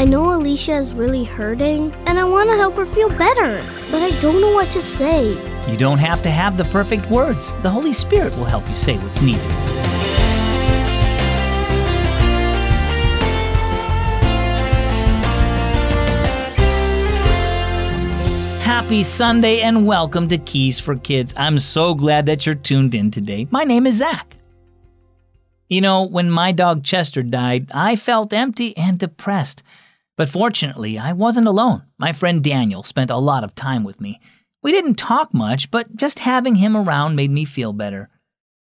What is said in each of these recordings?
I know Alicia is really hurting, and I want to help her feel better, but I don't know what to say. You don't have to have the perfect words. The Holy Spirit will help you say what's needed. Happy Sunday and welcome to Keys for Kids. I'm so glad that you're tuned in today. My name is Zach. You know, when my dog Chester died, I felt empty and depressed. But fortunately, I wasn't alone. My friend Daniel spent a lot of time with me. We didn't talk much, but just having him around made me feel better.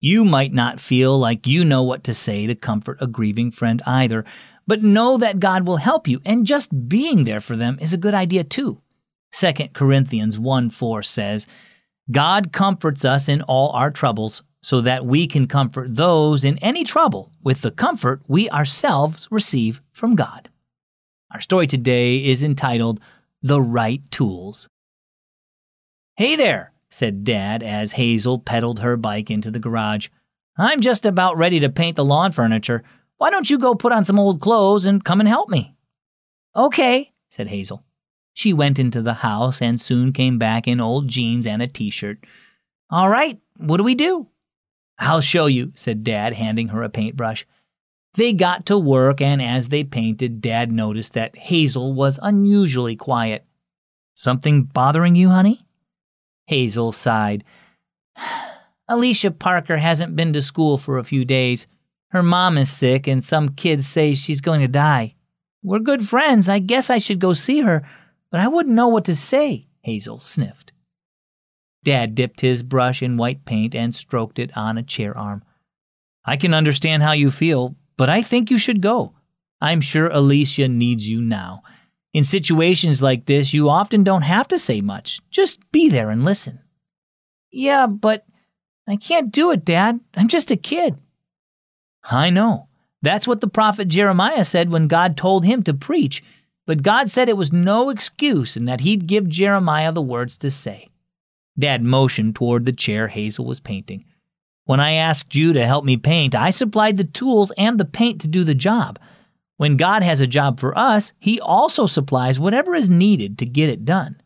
You might not feel like you know what to say to comfort a grieving friend either, but know that God will help you, and just being there for them is a good idea too. 2 Corinthians 1 4 says, God comforts us in all our troubles, so that we can comfort those in any trouble with the comfort we ourselves receive from God. Our story today is entitled The Right Tools. Hey there, said Dad as Hazel pedaled her bike into the garage. I'm just about ready to paint the lawn furniture. Why don't you go put on some old clothes and come and help me? Okay, said Hazel. She went into the house and soon came back in old jeans and a t shirt. All right, what do we do? I'll show you, said Dad, handing her a paintbrush. They got to work, and as they painted, Dad noticed that Hazel was unusually quiet. Something bothering you, honey? Hazel sighed. Alicia Parker hasn't been to school for a few days. Her mom is sick, and some kids say she's going to die. We're good friends. I guess I should go see her, but I wouldn't know what to say, Hazel sniffed. Dad dipped his brush in white paint and stroked it on a chair arm. I can understand how you feel, but I think you should go. I'm sure Alicia needs you now. In situations like this, you often don't have to say much. Just be there and listen. Yeah, but I can't do it, Dad. I'm just a kid. I know. That's what the prophet Jeremiah said when God told him to preach. But God said it was no excuse and that he'd give Jeremiah the words to say. Dad motioned toward the chair Hazel was painting. When I asked you to help me paint, I supplied the tools and the paint to do the job. When God has a job for us, He also supplies whatever is needed to get it done.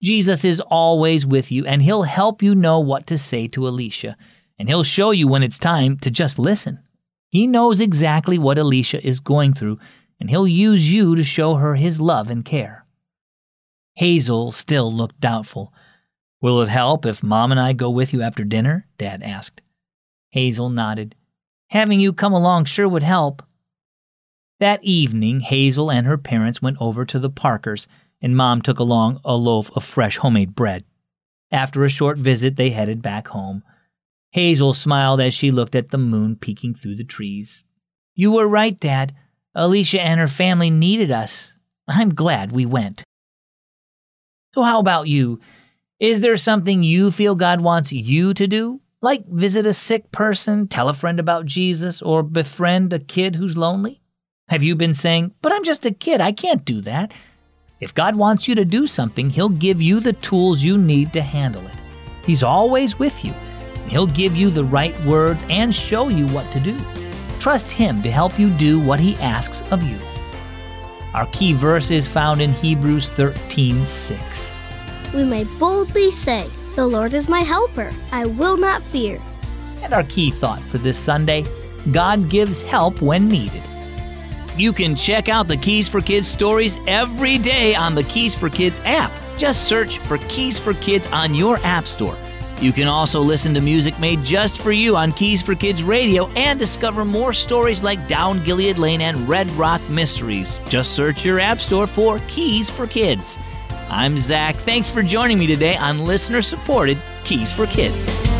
Jesus is always with you, and He'll help you know what to say to Alicia, and He'll show you when it's time to just listen. He knows exactly what Alicia is going through, and He'll use you to show her His love and care. Hazel still looked doubtful. Will it help if Mom and I go with you after dinner? Dad asked. Hazel nodded. Having you come along sure would help. That evening, Hazel and her parents went over to the Parkers, and Mom took along a loaf of fresh homemade bread. After a short visit, they headed back home. Hazel smiled as she looked at the moon peeking through the trees. You were right, Dad. Alicia and her family needed us. I'm glad we went. So, how about you? Is there something you feel God wants you to do? Like visit a sick person, tell a friend about Jesus, or befriend a kid who's lonely? Have you been saying, But I'm just a kid, I can't do that? If God wants you to do something, He'll give you the tools you need to handle it. He's always with you. He'll give you the right words and show you what to do. Trust Him to help you do what He asks of you. Our key verse is found in Hebrews 13 6. We may boldly say, the Lord is my helper. I will not fear. And our key thought for this Sunday God gives help when needed. You can check out the Keys for Kids stories every day on the Keys for Kids app. Just search for Keys for Kids on your App Store. You can also listen to music made just for you on Keys for Kids Radio and discover more stories like Down Gilead Lane and Red Rock Mysteries. Just search your App Store for Keys for Kids. I'm Zach. Thanks for joining me today on listener supported Keys for Kids.